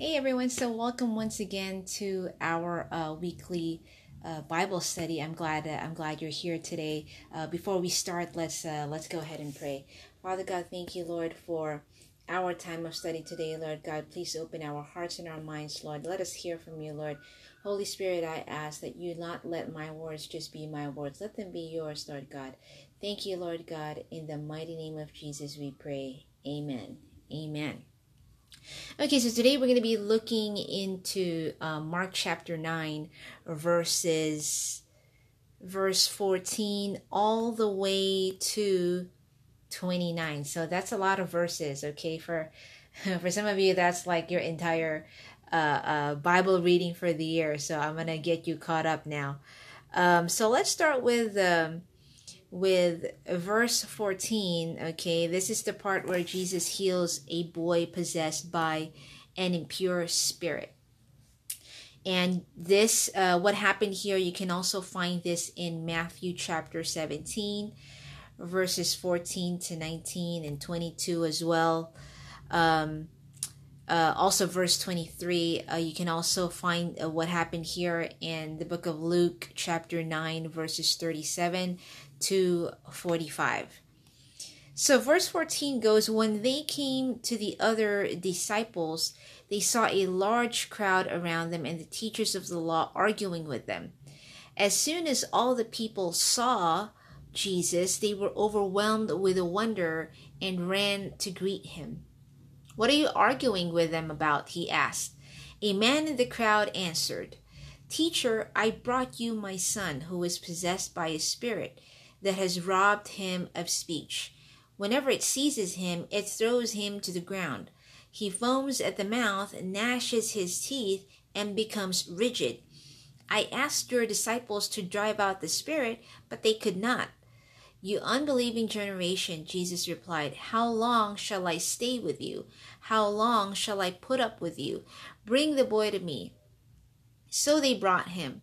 Hey everyone, so welcome once again to our uh, weekly uh, Bible study. I'm glad that I'm glad you're here today. Uh, before we start, let's uh, let's go ahead and pray. Father God, thank you, Lord, for our time of study today, Lord God. Please open our hearts and our minds, Lord. Let us hear from you, Lord. Holy Spirit, I ask that you not let my words just be my words. Let them be yours, Lord God. Thank you, Lord God. In the mighty name of Jesus, we pray. Amen. Amen. Okay, so today we're going to be looking into uh, Mark chapter 9, verses verse 14 all the way to 29. So that's a lot of verses, okay? For for some of you that's like your entire uh, uh, Bible reading for the year. So I'm going to get you caught up now. Um, so let's start with um, with verse 14. Okay, this is the part where Jesus heals a boy possessed by an impure spirit. And this, uh, what happened here, you can also find this in Matthew chapter 17, verses 14 to 19 and 22 as well. Um, uh, also, verse 23, uh, you can also find uh, what happened here in the book of Luke, chapter 9, verses 37 to 45. So, verse 14 goes When they came to the other disciples, they saw a large crowd around them and the teachers of the law arguing with them. As soon as all the people saw Jesus, they were overwhelmed with wonder and ran to greet him. What are you arguing with them about? he asked. A man in the crowd answered, Teacher, I brought you my son who is possessed by a spirit that has robbed him of speech. Whenever it seizes him, it throws him to the ground. He foams at the mouth, gnashes his teeth, and becomes rigid. I asked your disciples to drive out the spirit, but they could not. You unbelieving generation, Jesus replied, How long shall I stay with you? How long shall I put up with you? Bring the boy to me. So they brought him.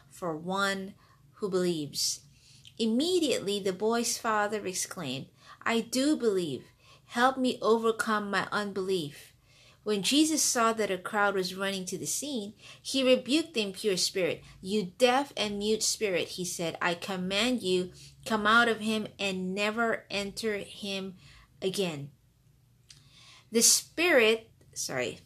for one who believes. Immediately the boy's father exclaimed, I do believe. Help me overcome my unbelief. When Jesus saw that a crowd was running to the scene, he rebuked the impure spirit. You deaf and mute spirit, he said, I command you, come out of him and never enter him again. The spirit, sorry,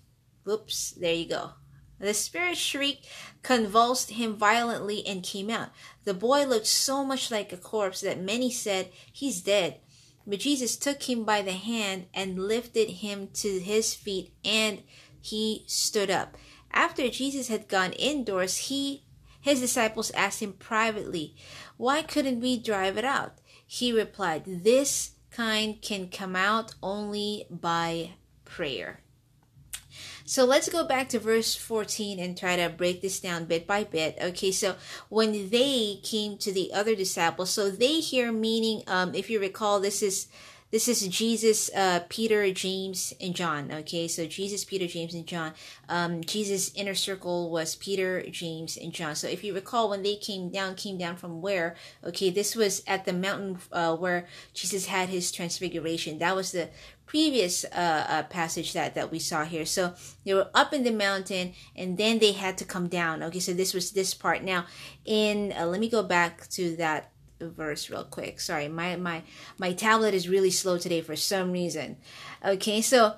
whoops, there you go. The spirit shrieked, convulsed him violently, and came out. The boy looked so much like a corpse that many said, He's dead. But Jesus took him by the hand and lifted him to his feet, and he stood up. After Jesus had gone indoors, he his disciples asked him privately, Why couldn't we drive it out? He replied, This kind can come out only by prayer. So let's go back to verse 14 and try to break this down bit by bit. Okay, so when they came to the other disciples, so they here meaning, um, if you recall, this is this is Jesus, uh, Peter, James, and John. Okay, so Jesus, Peter, James, and John. Um, Jesus' inner circle was Peter, James, and John. So if you recall, when they came down, came down from where? Okay, this was at the mountain uh, where Jesus had his transfiguration. That was the previous uh, uh, passage that that we saw here. So they were up in the mountain, and then they had to come down. Okay, so this was this part. Now, in uh, let me go back to that verse real quick. Sorry, my my my tablet is really slow today for some reason. Okay, so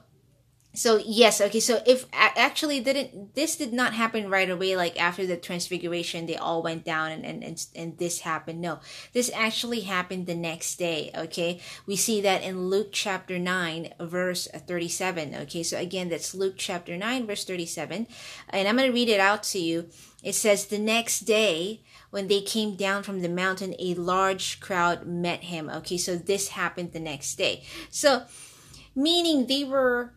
so yes okay so if actually didn't this did not happen right away like after the transfiguration they all went down and, and and and this happened. No this actually happened the next day okay? We see that in luke chapter 9 verse 37 okay? So again that's luke chapter 9 verse 37 and i'm to read it out to you. It says the next day when they came down from the mountain a large crowd met him. Okay so this happened the next day. So meaning they were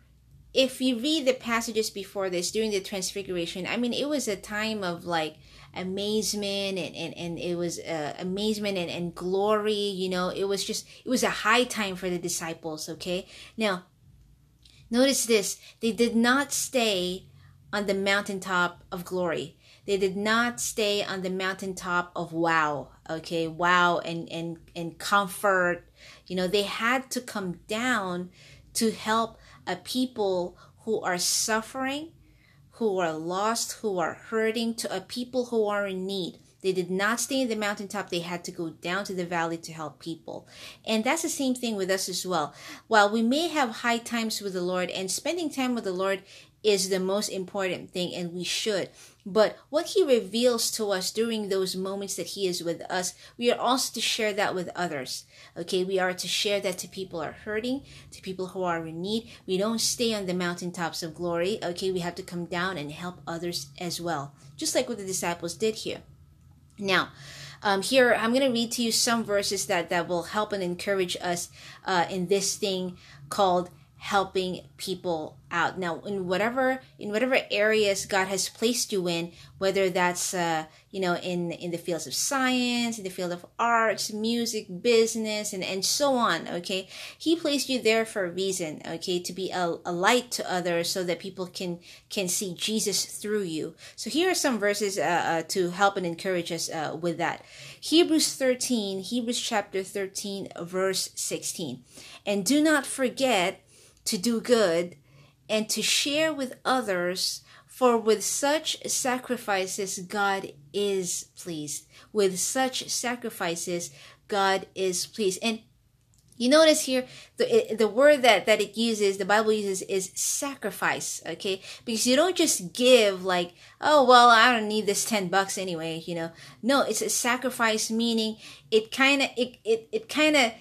if you read the passages before this during the transfiguration i mean it was a time of like amazement and, and, and it was uh, amazement and, and glory you know? It was just it was a high time for the disciples okay? Now notice this. They did not stay on the mountaintop of glory they did not stay on the mountaintop of wow okay wow and and and comfort you know they had to come down to help a people who are suffering who are lost who are hurting to a people who are in need they did not stay in the mountaintop. They had to go down to the valley to help people. And that's the same thing with us as well. While we may have high times with the Lord and spending time with the Lord is the most important thing and we should. But what he reveals to us during those moments that he is with us, we are also to share that with others. Okay, we are to share that to people who are hurting, to people who are in need. We don't stay on the mountaintops of glory. Okay, we have to come down and help others as well, just like what the disciples did here. Now, um, here I'm going to read to you some verses that that will help and encourage us uh, in this thing called helping people out. Now in whatever in whatever areas god has placed you in whether that's uh you know in in the fields of science in the field of arts music business and and so on okay? He placed you there for a reason okay? To be a, a light to others so that people can can see jesus through you. So here are some verses uh, uh, to help and encourage us uh, with that. Hebrews 13 hebrews chapter 13 verse 16 and do not forget to do good, and to share with others, for with such sacrifices God is pleased. With such sacrifices God is pleased. And you notice here the the word that that it uses, the Bible uses is sacrifice, okay? Because you don't just give like, oh well, I don't need this 10 bucks anyway, you know. No, it's a sacrifice meaning it kind of it it it kind of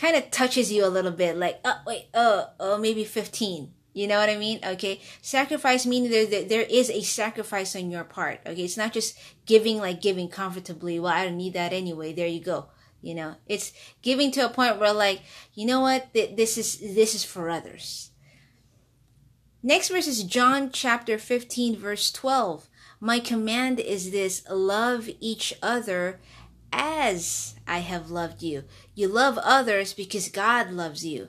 kind of touches you a little bit like oh wait oh oh maybe 15 you know what i mean? Okay? Sacrifice meaning there, there there is a sacrifice on your part okay? It's not just giving like giving comfortably well i don't need that anyway there you go. You know? It's giving to a point where like you know what? This is this is for others. Next verse is john chapter 15 verse 12 my command is this love each other as I have loved you. You love others because God loves you.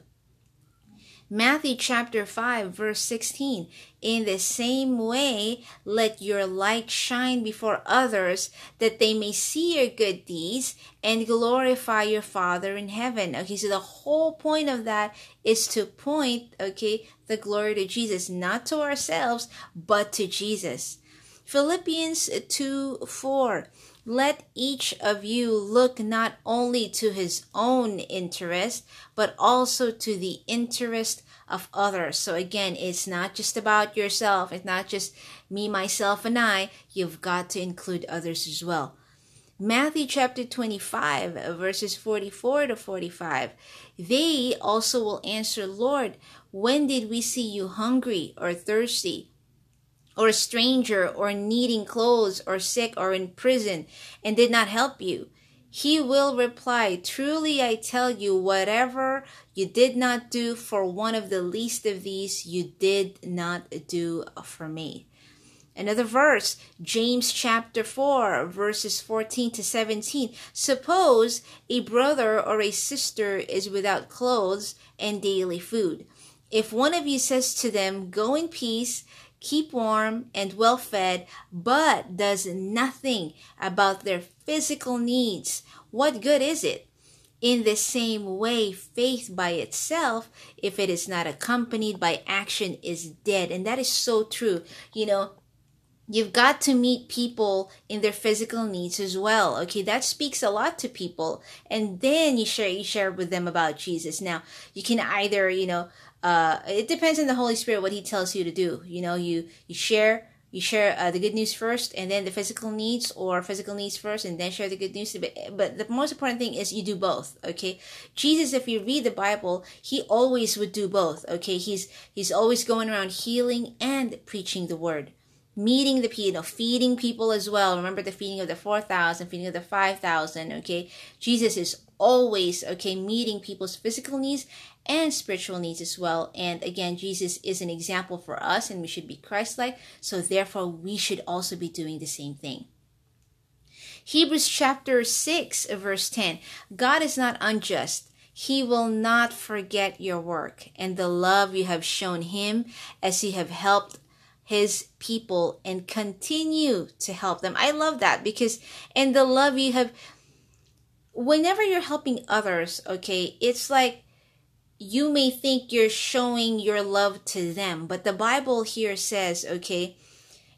Matthew chapter 5 verse 16 In the same way let your light shine before others that they may see your good deeds and glorify your father in heaven okay so the whole point of that is to point okay the glory to Jesus not to ourselves but to Jesus Philippians 2 4 let each of you look not only to his own interest, but also to the interest of others. So again, it's not just about yourself. It's not just me, myself, and I. You've got to include others as well. Matthew chapter 25, verses 44 to 45. They also will answer, Lord, when did we see you hungry or thirsty? Or a stranger or needing clothes or sick or in prison and did not help you? He will reply, Truly I tell you, whatever you did not do for one of the least of these, you did not do for me. Another verse, James chapter 4, verses 14 to 17. Suppose a brother or a sister is without clothes and daily food. If one of you says to them, Go in peace, keep warm and well fed, but does nothing about their physical needs, what good is it? In the same way, faith by itself, if it is not accompanied by action, is dead. And that is so true. You know, you've got to meet people in their physical needs as well okay that speaks a lot to people and then you share you share with them about jesus now you can either you know uh, it depends on the Holy Spirit what He tells you to do. You know, you you share you share uh, the good news first, and then the physical needs, or physical needs first, and then share the good news. But, but the most important thing is you do both. Okay, Jesus, if you read the Bible, He always would do both. Okay, He's He's always going around healing and preaching the word meeting the people, you know, feeding people as well. Remember the feeding of the 4,000, feeding of the 5,000, okay? Jesus is always, okay, meeting people's physical needs and spiritual needs as well. And again, Jesus is an example for us and we should be Christ like. So therefore, we should also be doing the same thing. Hebrews chapter 6, verse 10 God is not unjust. He will not forget your work and the love you have shown him as you have helped his people and continue to help them. I love that because and the love you have whenever you're helping others, okay, it's like you may think you're showing your love to them, but the Bible here says, okay,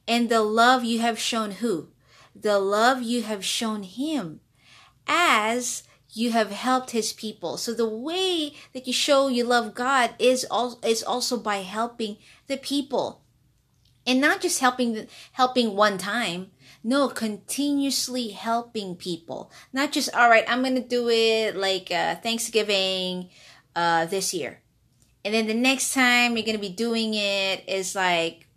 and the love you have shown who? The love you have shown him as you have helped his people. So the way that you show you love God is also, is also by helping the people. And not just helping helping one time. No, continuously helping people. Not just all right, I'm going to do it like uh, Thanksgiving uh, this year. And then the next time you're going to be doing it is like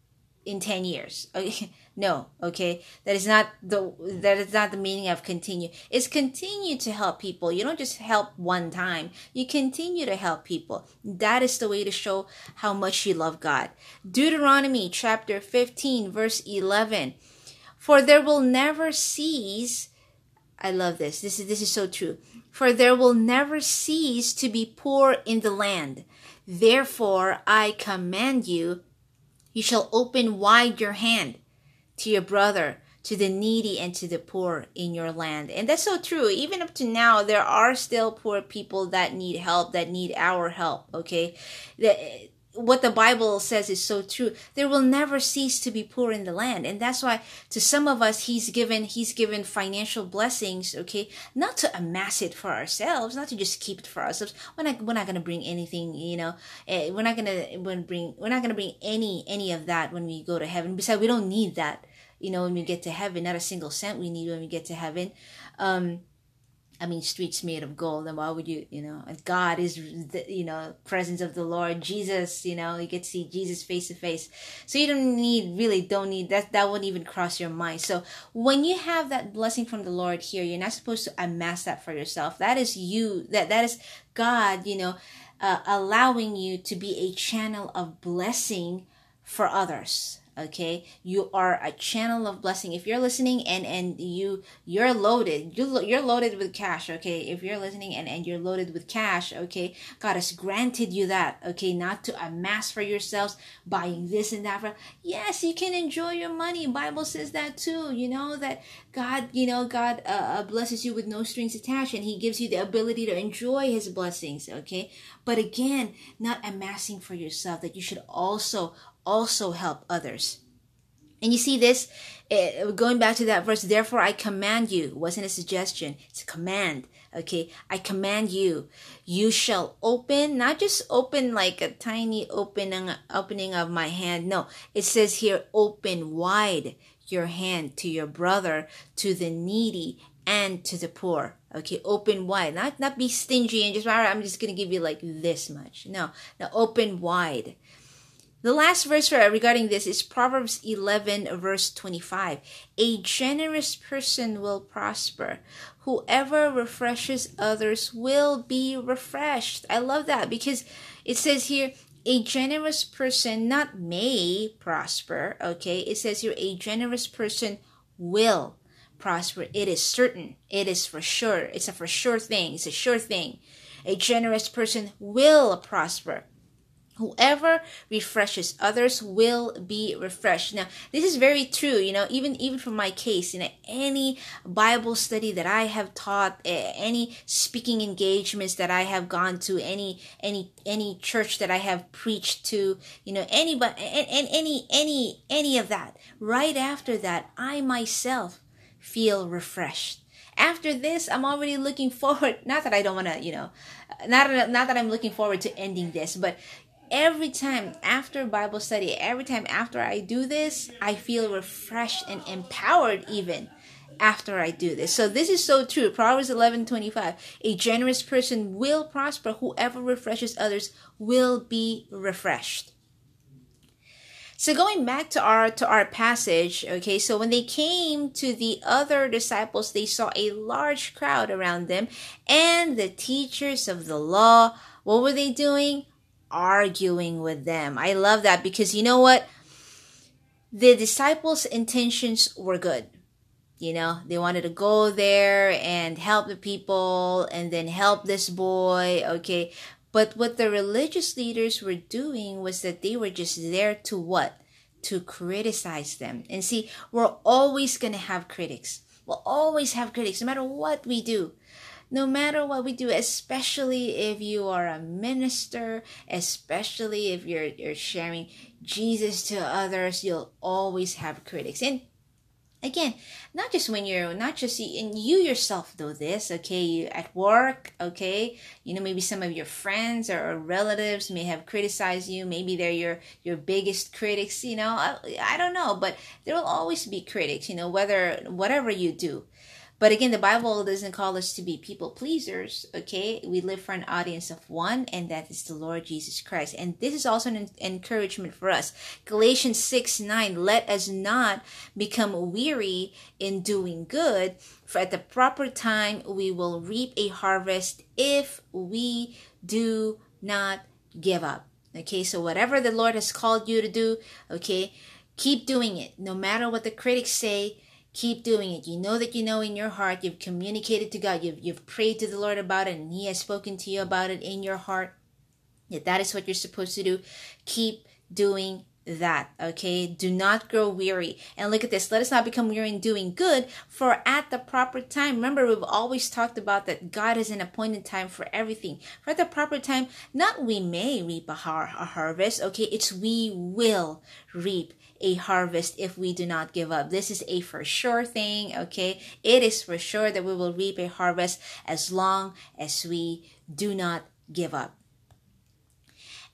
in 10 years. Okay. No, okay? That is not the that is not the meaning of continue. It's continue to help people. You don't just help one time. You continue to help people. That is the way to show how much you love God. Deuteronomy chapter 15 verse 11. For there will never cease I love this. This is this is so true. For there will never cease to be poor in the land. Therefore I command you, you shall open wide your hand to your brother, to the needy, and to the poor in your land. And that's so true. Even up to now, there are still poor people that need help, that need our help, okay? The, what the Bible says is so true. There will never cease to be poor in the land. And that's why to some of us, he's given, he's given financial blessings, okay? Not to amass it for ourselves, not to just keep it for ourselves. We're not, we're not going to bring anything, you know, eh, we're not going to bring, we're not going to bring any, any of that when we go to heaven. Besides, we don't need that, you know, when we get to heaven, not a single cent we need when we get to heaven. Um, I mean, streets made of gold. And why would you, you know, God is the, you know, presence of the Lord, Jesus, you know, you get to see Jesus face to face. So you don't need, really don't need that, that wouldn't even cross your mind. So when you have that blessing from the Lord here, you're not supposed to amass that for yourself. That is you, that, that is God, you know, uh, allowing you to be a channel of blessing for others okay? You are a channel of blessing. If you're listening and and you you're loaded you you're loaded with cash okay? If you're listening and and you're loaded with cash okay? God has granted you that okay? Not to amass for yourselves buying this and that for yes you can enjoy your money. Bible says that too you know that god you know god uh, uh blesses you with no strings attached and he gives you the ability to enjoy his blessings okay? But again not amassing for yourself that you should also also help others. And you see this, uh, going back to that verse, therefore I command you, wasn't a suggestion, it's a command. Okay, I command you, you shall open, not just open like a tiny opening, opening of my hand. No, it says here, open wide your hand to your brother, to the needy, and to the poor. Okay, open wide, not not be stingy and just I'm just gonna give you like this much. No, no, open wide. The last verse uh, regarding this is Proverbs 11, verse 25. A generous person will prosper. Whoever refreshes others will be refreshed. I love that because it says here, a generous person not may prosper, okay? It says here, a generous person will prosper. It is certain. It is for sure. It's a for sure thing. It's a sure thing. A generous person will prosper. Whoever refreshes others will be refreshed. Now, this is very true, you know, even even for my case, you know, any Bible study that I have taught, any speaking engagements that I have gone to, any any any church that I have preached to, you know, anybody and any any any of that. Right after that, I myself feel refreshed after this i'm already looking forward not that i don't want to you know not not that i'm looking forward to ending this but every time after Bible study, every time after I do this, I feel refreshed and empowered even after I do this. So this is so true. Proverbs 11:25. A generous person will prosper. Whoever refreshes others will be refreshed. So going back to our to our passage, okay, so when they came to the other disciples, they saw a large crowd around them, and the teachers of the law, what were they doing? Arguing with them. I love that because you know what? The disciples' intentions were good. You know, they wanted to go there and help the people and then help this boy, okay? But what the religious leaders were doing was that they were just there to what? To criticize them. And see, we're always going to have critics. We'll always have critics, no matter what we do. No matter what we do, especially if you are a minister, especially if you're, you're sharing Jesus to others, you'll always have critics. And again not just when you're not just and you yourself know this okay? You at work okay? You know maybe some of your friends or, or relatives may have criticized you. Maybe they're your your biggest critics you know? I, I don't know but there will always be critics you know whether whatever you do but again, the Bible doesn't call us to be people pleasers, okay? We live for an audience of one, and that is the Lord Jesus Christ. And this is also an encouragement for us. Galatians 6 9, let us not become weary in doing good, for at the proper time we will reap a harvest if we do not give up. Okay, so whatever the Lord has called you to do, okay, keep doing it. No matter what the critics say, keep doing it. You know that you know in your heart, you've communicated to God, you've, you've prayed to the Lord about it, and He has spoken to you about it in your heart. That that is what you're supposed to do. Keep doing that okay do not grow weary and look at this let us not become weary in doing good for at the proper time remember we've always talked about that god has an appointed time for everything for at the proper time not we may reap a, har- a harvest okay it's we will reap a harvest if we do not give up. This is a for sure thing, okay? It is for sure that we will reap a harvest as long as we do not give up.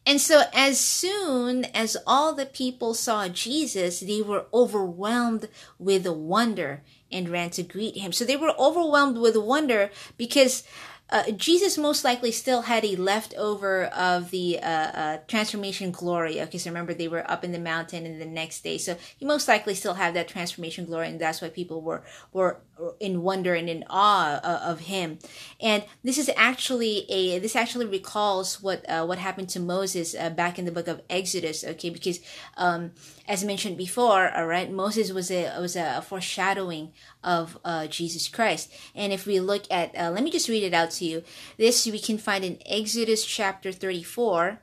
And so, as soon as all the people saw Jesus, they were overwhelmed with wonder and ran to greet him. So, they were overwhelmed with wonder because uh, Jesus most likely still had a leftover of the uh, uh, transformation glory. Okay, so remember they were up in the mountain and the next day, so he most likely still had that transformation glory, and that's why people were were in wonder and in awe uh, of him. And this is actually a this actually recalls what uh, what happened to Moses uh, back in the book of Exodus. Okay, because um, as mentioned before, all right, Moses was a was a foreshadowing of uh, Jesus Christ. And if we look at, uh, let me just read it out to you. This we can find in Exodus chapter 34,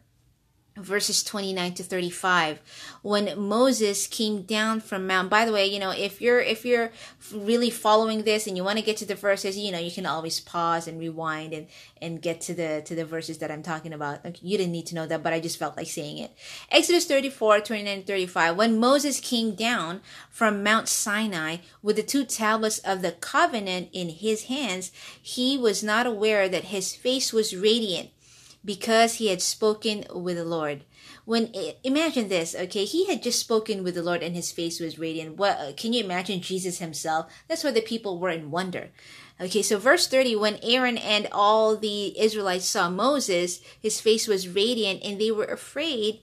verses 29 to 35 when moses came down from mount by the way you know if you're if you're really following this and you want to get to the verses you know you can always pause and rewind and and get to the to the verses that i'm talking about. You didn't need to know that but i just felt like saying it. Exodus 34 29 35 when moses came down from mount sinai with the two tablets of the covenant in his hands he was not aware that his face was radiant because he had spoken with the Lord. When imagine this, okay, he had just spoken with the Lord and his face was radiant. What uh, can you imagine Jesus himself? That's why the people were in wonder. Okay, so verse 30 when Aaron and all the Israelites saw Moses, his face was radiant and they were afraid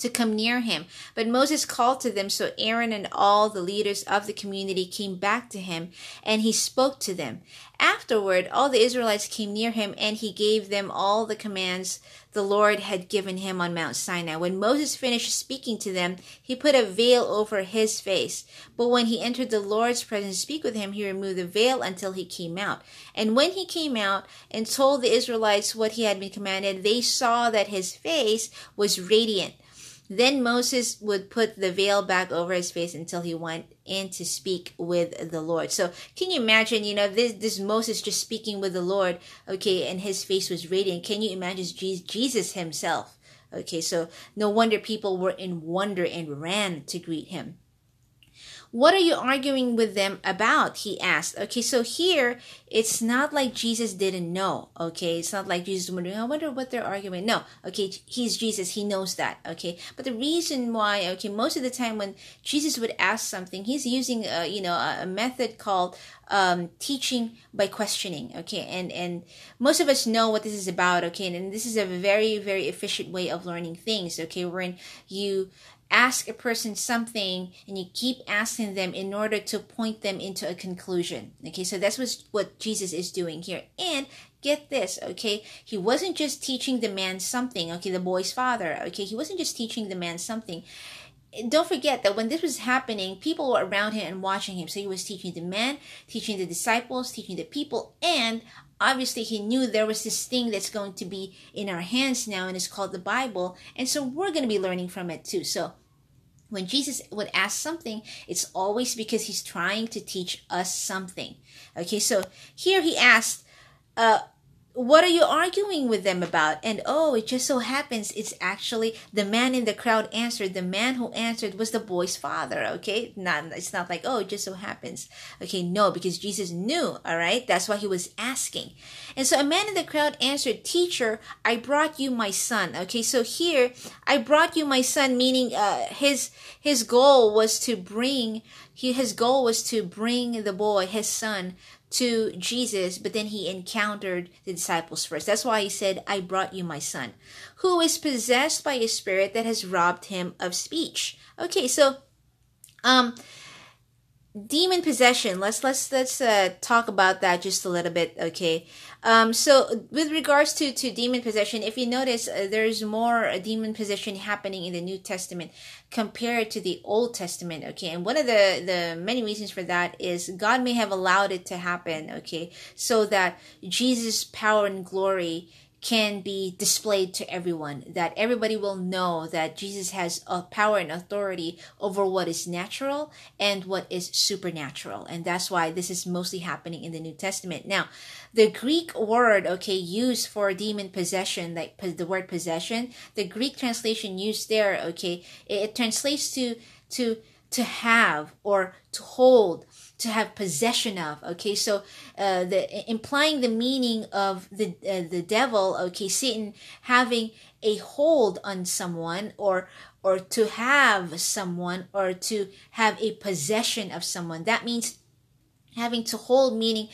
to come near him. But Moses called to them, so Aaron and all the leaders of the community came back to him, and he spoke to them. Afterward, all the Israelites came near him, and he gave them all the commands the Lord had given him on Mount Sinai. When Moses finished speaking to them, he put a veil over his face. But when he entered the Lord's presence to speak with him, he removed the veil until he came out. And when he came out and told the Israelites what he had been commanded, they saw that his face was radiant then Moses would put the veil back over his face until he went in to speak with the Lord. So can you imagine, you know, this this Moses just speaking with the Lord, okay, and his face was radiant. Can you imagine Jesus himself? Okay, so no wonder people were in wonder and ran to greet him. What are you arguing with them about? He asked. Okay, so here it's not like Jesus didn't know. Okay, it's not like Jesus wondering, I wonder what they're arguing. No, okay, he's Jesus, he knows that. Okay, but the reason why, okay, most of the time when Jesus would ask something, he's using, a, you know, a method called um, teaching by questioning. Okay, and and most of us know what this is about. Okay, and, and this is a very very efficient way of learning things. Okay, wherein you ask a person something and you keep asking them in order to point them into a conclusion. Okay, so that's what, what Jesus is doing here. And get this, okay? He wasn't just teaching the man something, okay, the boy's father, okay? He wasn't just teaching the man something. Don't forget that when this was happening, people were around him and watching him. So he was teaching the man, teaching the disciples, teaching the people, and obviously he knew there was this thing that's going to be in our hands now and it's called the Bible. And so we're going to be learning from it too. So when Jesus would ask something, it's always because he's trying to teach us something. Okay, so here he asked, uh, what are you arguing with them about? And oh, it just so happens it's actually the man in the crowd answered. The man who answered was the boy's father. Okay, not it's not like oh, it just so happens. Okay, no, because Jesus knew. All right, that's why he was asking. And so a man in the crowd answered, "Teacher, I brought you my son." Okay, so here I brought you my son, meaning uh, his his goal was to bring he his goal was to bring the boy, his son, to Jesus, but then he encountered the disciples first. That's why he said, I brought you my son, who is possessed by a spirit that has robbed him of speech. Okay, so um demon possession let's let's let's uh, talk about that just a little bit okay um so with regards to to demon possession if you notice uh, there's more demon possession happening in the new testament compared to the old testament okay and one of the the many reasons for that is god may have allowed it to happen okay so that jesus power and glory can be displayed to everyone, that everybody will know that Jesus has a power and authority over what is natural and what is supernatural. And that's why this is mostly happening in the New Testament. Now, the Greek word, okay, used for demon possession, like the word possession, the Greek translation used there, okay, it, it translates to, to, to have or to hold to have possession of okay? So uh, the implying the meaning of the uh, the devil okay satan having a hold on someone or or to have someone or to have a possession of someone. That means having to hold meaning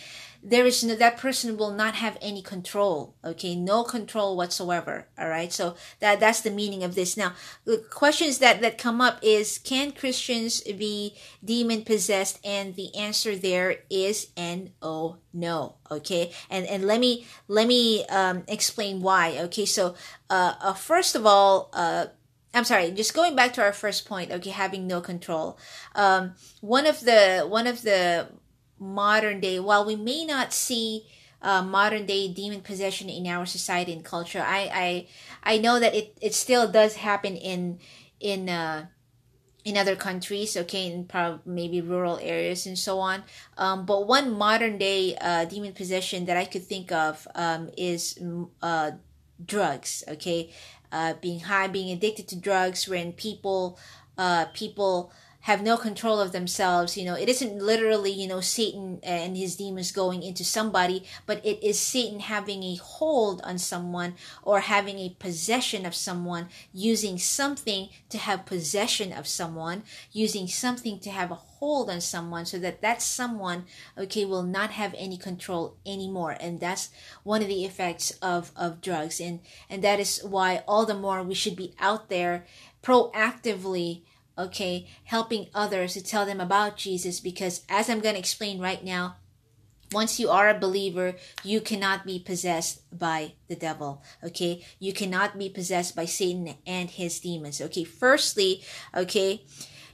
there is no, that person will not have any control okay? No control whatsoever all right? So that that's the meaning of this. Now the questions that that come up is can christians be demon possessed and the answer there is no no okay? And and let me let me um explain why okay? So uh, uh first of all uh I'm sorry, just going back to our first point, okay, having no control. Um, one of the one of the modern day, while we may not see uh, modern day demon possession in our society and culture, I I, I know that it, it still does happen in in uh, in other countries, okay, in probably maybe rural areas and so on. Um, but one modern day uh, demon possession that I could think of um, is uh, drugs, okay, uh, being high, being addicted to drugs, when people uh, people have no control of themselves. You know, it isn't literally, you know, Satan and his demons going into somebody, but it is Satan having a hold on someone or having a possession of someone, using something to have possession of someone, using something to have a hold on someone so that that someone, okay, will not have any control anymore. And that's one of the effects of, of drugs. And, and that is why all the more we should be out there proactively okay, helping others to tell them about Jesus because as I'm going to explain right now, once you are a believer, you cannot be possessed by the devil. Okay. You cannot be possessed by Satan and his demons. Okay. Firstly, okay,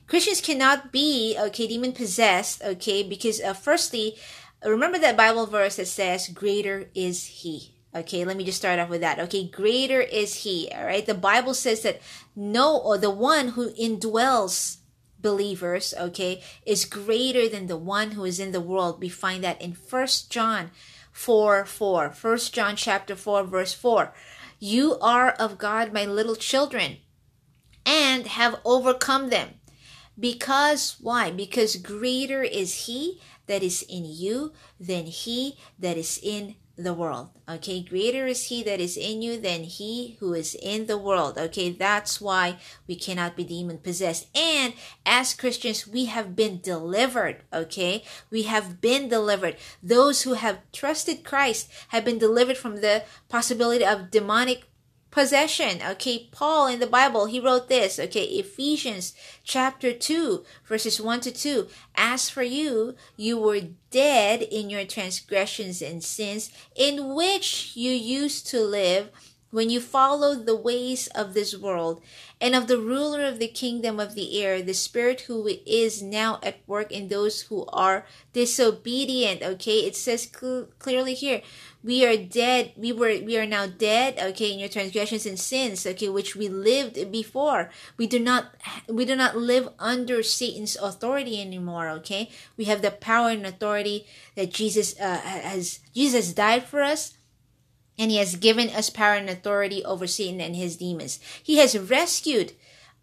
Christians cannot be, okay, demon possessed. Okay. Because, uh, firstly, remember that Bible verse that says, greater is he. Okay, let me just start off with that. Okay, greater is he. All right, the Bible says that no, or the one who indwells believers, okay, is greater than the one who is in the world. We find that in First John 4 4. 1 John chapter 4, verse 4. You are of God, my little children, and have overcome them. Because why? Because greater is he that is in you than he that is in the world. Okay, greater is he that is in you than he who is in the world. Okay, that's why we cannot be demon possessed. And as Christians, we have been delivered. Okay, we have been delivered. Those who have trusted Christ have been delivered from the possibility of demonic possession. Okay, Paul in the Bible, he wrote this. Okay, Ephesians chapter 2, verses 1 to 2. As for you, you were dead in your transgressions and sins, in which you used to live when you follow the ways of this world and of the ruler of the kingdom of the air, the spirit who is now at work in those who are disobedient. Okay, it says cl- clearly here, we are dead. We were, we are now dead. Okay, in your transgressions and sins. Okay, which we lived before. We do not, we do not live under Satan's authority anymore. Okay, we have the power and authority that Jesus uh, has. Jesus died for us and he has given us power and authority over Satan and his demons. He has rescued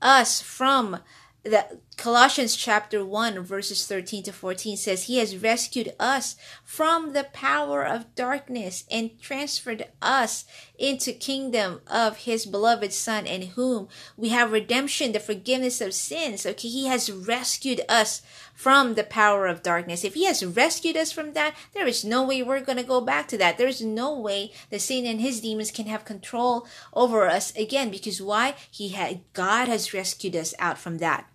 us from the Colossians chapter 1 verses 13 to 14 says he has rescued us from the power of darkness and transferred us into kingdom of his beloved son in whom we have redemption the forgiveness of sins okay he has rescued us from the power of darkness if he has rescued us from that there is no way we're going to go back to that there's no way that satan and his demons can have control over us again because why he had god has rescued us out from that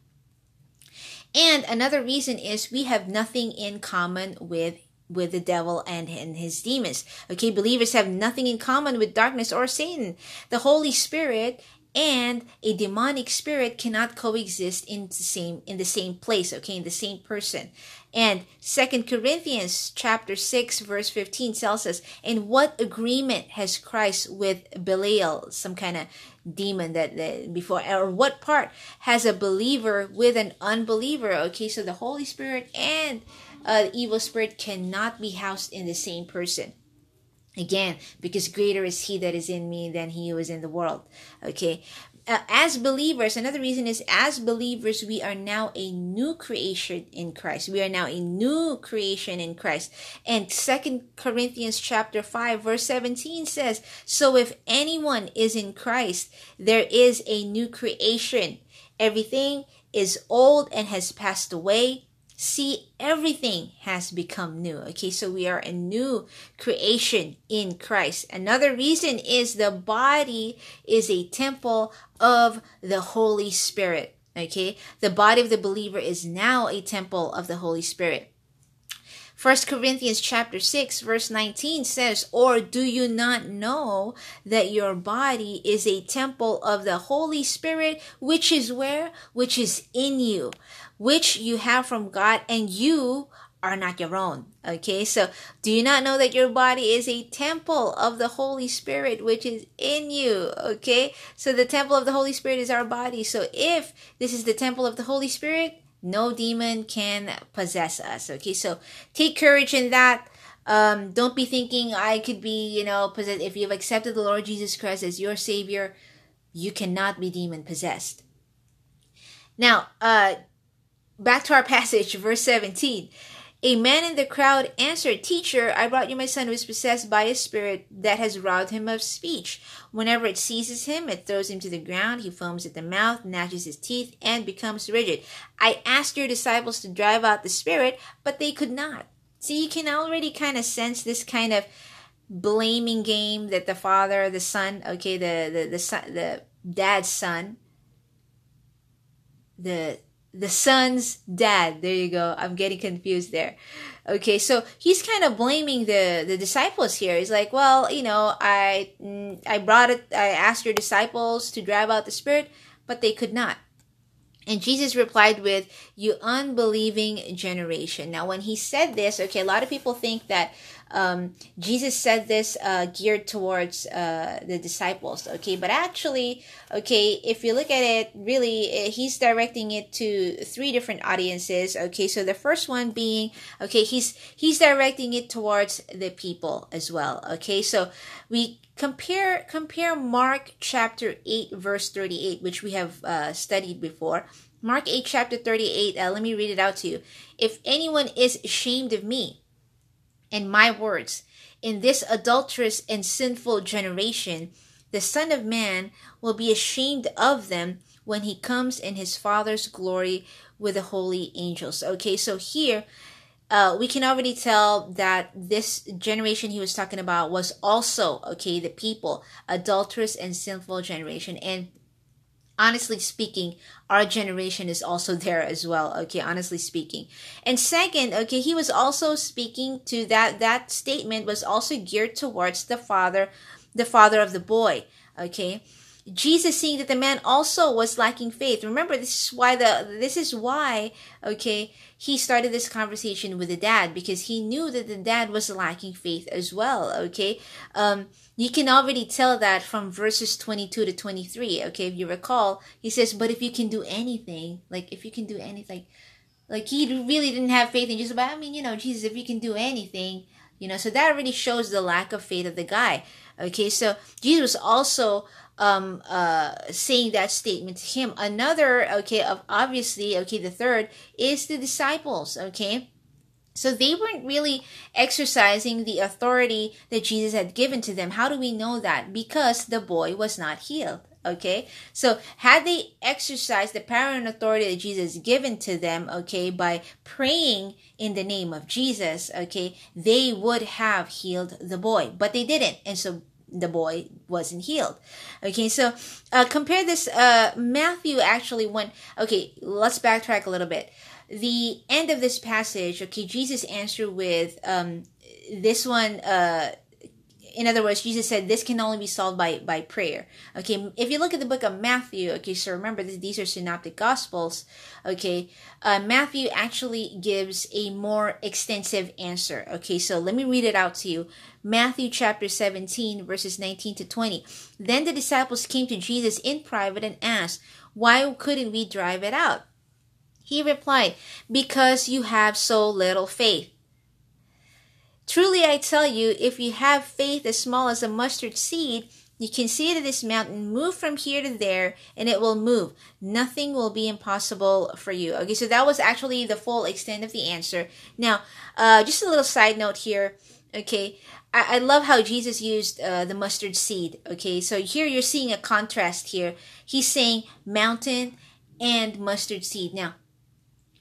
and another reason is we have nothing in common with with the devil and, and his demons. Okay, believers have nothing in common with darkness or Satan. The Holy Spirit and a demonic spirit cannot coexist in the same in the same place okay in the same person. And second corinthians chapter 6 verse 15 tells us in what agreement has christ with belial? Some kind of demon that, that before or what part has a believer with an unbeliever okay? So the holy spirit and uh, evil spirit cannot be housed in the same person Again, because greater is he that is in me than he who is in the world. Okay. Uh, as believers, another reason is as believers, we are now a new creation in Christ. We are now a new creation in Christ. And Second Corinthians chapter 5 verse 17 says, So if anyone is in Christ, there is a new creation. Everything is old and has passed away see everything has become new. Okay so we are a new creation in christ. Another reason is the body is a temple of the holy spirit. Okay the body of the believer is now a temple of the holy spirit. First Corinthians chapter 6 verse 19 says, Or do you not know that your body is a temple of the Holy Spirit, which is where? Which is in you, which you have from God, and you are not your own. Okay, so do you not know that your body is a temple of the Holy Spirit which is in you? Okay, so the temple of the Holy Spirit is our body. So if this is the temple of the Holy Spirit, no demon can possess us. Okay, so take courage in that. Um, don't be thinking I could be, you know, possessed. If you've accepted the Lord Jesus Christ as your Savior, you cannot be demon possessed. Now, uh, back to our passage, verse 17. A man in the crowd answered, Teacher, I brought you my son who is possessed by a spirit that has robbed him of speech. Whenever it seizes him, it throws him to the ground. He foams at the mouth, gnashes his teeth, and becomes rigid. I asked your disciples to drive out the spirit, but they could not. See, you can already kind of sense this kind of blaming game that the father, the son, okay, the the the son, the dad's son, the the son's dad. There you go. I'm getting confused there. Okay, so he's kind of blaming the the disciples here. He's like, well, you know, I mm, I brought it. I asked your disciples to drive out the spirit, but they could not. And Jesus replied with, You unbelieving generation. Now, when he said this, okay, a lot of people think that um, Jesus said this uh, geared towards uh, the disciples, okay? But actually, okay, if you look at it, really, eh, he's directing it to three different audiences, okay? So the first one being, okay, he's he's directing it towards the people as well, okay? So we compare compare Mark chapter 8 verse 38 which we have uh, studied before Mark 8 chapter 38 uh, let me read it out to you if anyone is ashamed of me and my words in this adulterous and sinful generation the son of man will be ashamed of them when he comes in his father's glory with the holy angels. Okay so here uh, we can already tell that this generation he was talking about was also okay the people adulterous and sinful generation. And honestly speaking our generation is also there as well okay honestly speaking and second okay he was also speaking to that that statement was also geared towards the father the father of the boy okay Jesus seeing that the man also was lacking faith. Remember, this is why the this is why okay he started this conversation with the dad because he knew that the dad was lacking faith as well. Okay, um, you can already tell that from verses twenty two to twenty three. Okay, if you recall, he says, "But if you can do anything, like if you can do anything." Like he really didn't have faith in Jesus, but I mean, you know, Jesus, if you can do anything, you know, so that already shows the lack of faith of the guy. Okay, so Jesus also um uh saying that statement to him another okay of obviously okay the third is the disciples okay so they weren't really exercising the authority that Jesus had given to them. How do we know that? Because the boy was not healed. Okay. So had they exercised the power and authority that Jesus given to them, okay, by praying in the name of Jesus, okay, they would have healed the boy, but they didn't. And so the boy wasn't healed. Okay, so uh, compare this. Uh, Matthew actually went. Okay, let's backtrack a little bit. The end of this passage. Okay, Jesus answered with um, this one. Uh, in other words, Jesus said this can only be solved by by prayer. Okay, if you look at the book of Matthew, okay, so remember these are synoptic gospels. Okay, uh, Matthew actually gives a more extensive answer. Okay, so let me read it out to you. Matthew chapter 17, verses 19 to 20. Then the disciples came to Jesus in private and asked, Why couldn't we drive it out? He replied, Because you have so little faith. Truly I tell you, if you have faith as small as a mustard seed, you can say to this mountain, move from here to there, and it will move. Nothing will be impossible for you. Okay, so that was actually the full extent of the answer. Now, uh, just a little side note here. Okay, I, I love how Jesus used uh, the mustard seed. Okay, so here you're seeing a contrast here. He's saying mountain and mustard seed. Now,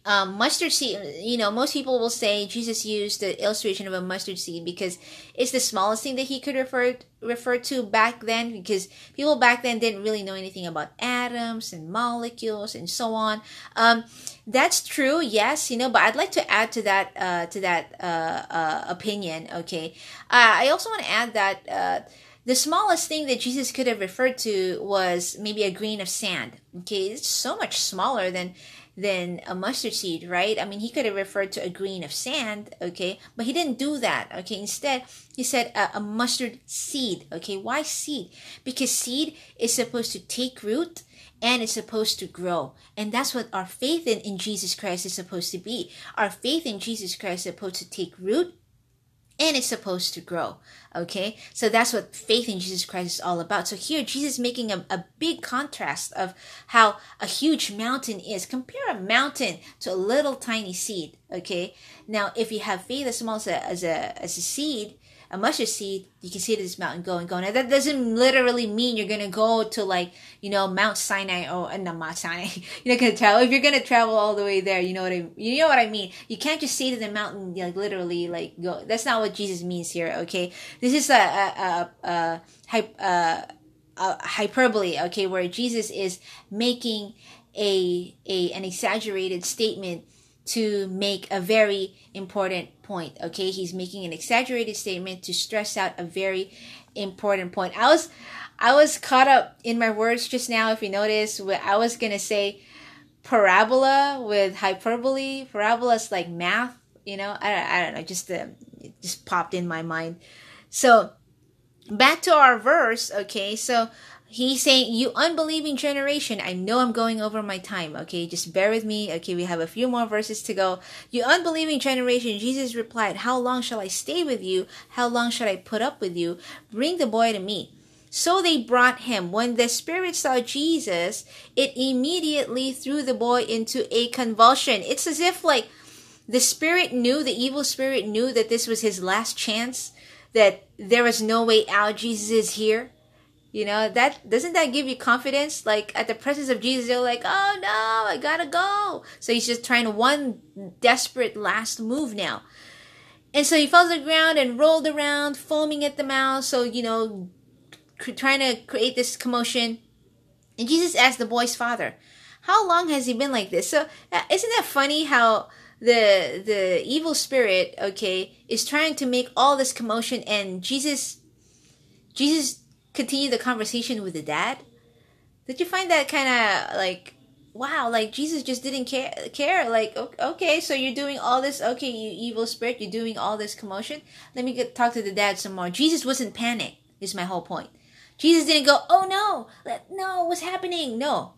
um, mustard seed, you know, most people will say Jesus used the illustration of a mustard seed because it's the smallest thing that he could refer refer to back then because people back then didn't really know anything about atoms and molecules and so on. Um, that's true, yes, you know, but I'd like to add to that uh, to that uh, uh, opinion. Okay, uh, I also want to add that uh, the smallest thing that Jesus could have referred to was maybe a grain of sand. Okay, it's so much smaller than than a mustard seed, right? I mean, he could have referred to a grain of sand, okay, but he didn't do that, okay. Instead, he said a, a mustard seed, okay. Why seed? Because seed is supposed to take root and it's supposed to grow. And that's what our faith in, in Jesus Christ is supposed to be. Our faith in Jesus Christ is supposed to take root and it's supposed to grow. Okay, so that's what faith in Jesus Christ is all about. So here, Jesus making a, a big contrast of how a huge mountain is. Compare a mountain to a little tiny seed. Okay, now if you have faith as small as a as a, as a seed, a mustard seed, you can see this mountain go and. Now that doesn't literally mean you're gonna go to like you know Mount Sinai or uh, not Mount Sinai. You're not gonna travel if you're gonna travel all the way there. You know what I you know what I mean. You can't just say to the mountain like literally like go. That's not what Jesus means here. Okay, this is a a a, a, a, a hyperbole. Okay, where Jesus is making a a an exaggerated statement to make a very important point. Okay, he's making an exaggerated statement to stress out a very important point. I was I was caught up in my words just now. If you notice, I was gonna say parabola with hyperbole. Parabola is like math. You know, I, I don't know. Just uh, it just popped in my mind. So back to our verse. Okay, so he's saying, You unbelieving generation. I know I'm going over my time. Okay, just bear with me. Okay, we have a few more verses to go. You unbelieving generation, Jesus replied, How long shall I stay with you? How long shall I put up with you? Bring the boy to me. So they brought him. When the spirit saw Jesus, it immediately threw the boy into a convulsion. It's as if like the spirit knew, the evil spirit knew that this was his last chance, that there was no way out. Jesus is here You know, that doesn't that give you confidence? Like at the presence of Jesus, you're like, oh no, I gotta go. So he's just trying one desperate last move now. And so he falls to the ground and rolled around, foaming at the mouth. So, you know, trying to create this commotion. And Jesus asked the boy's father, How long has he been like this? So, uh, isn't that funny how the the evil spirit, okay, is trying to make all this commotion and Jesus Jesus continue the conversation with the dad. Did you find that kind of like wow, like Jesus just didn't care care like okay, so you're doing all this okay, you evil spirit, you're doing all this commotion. Let me get, talk to the dad some more. Jesus wasn't panicked. Is my whole point. Jesus didn't go, "Oh no, let, no, what's happening?" No.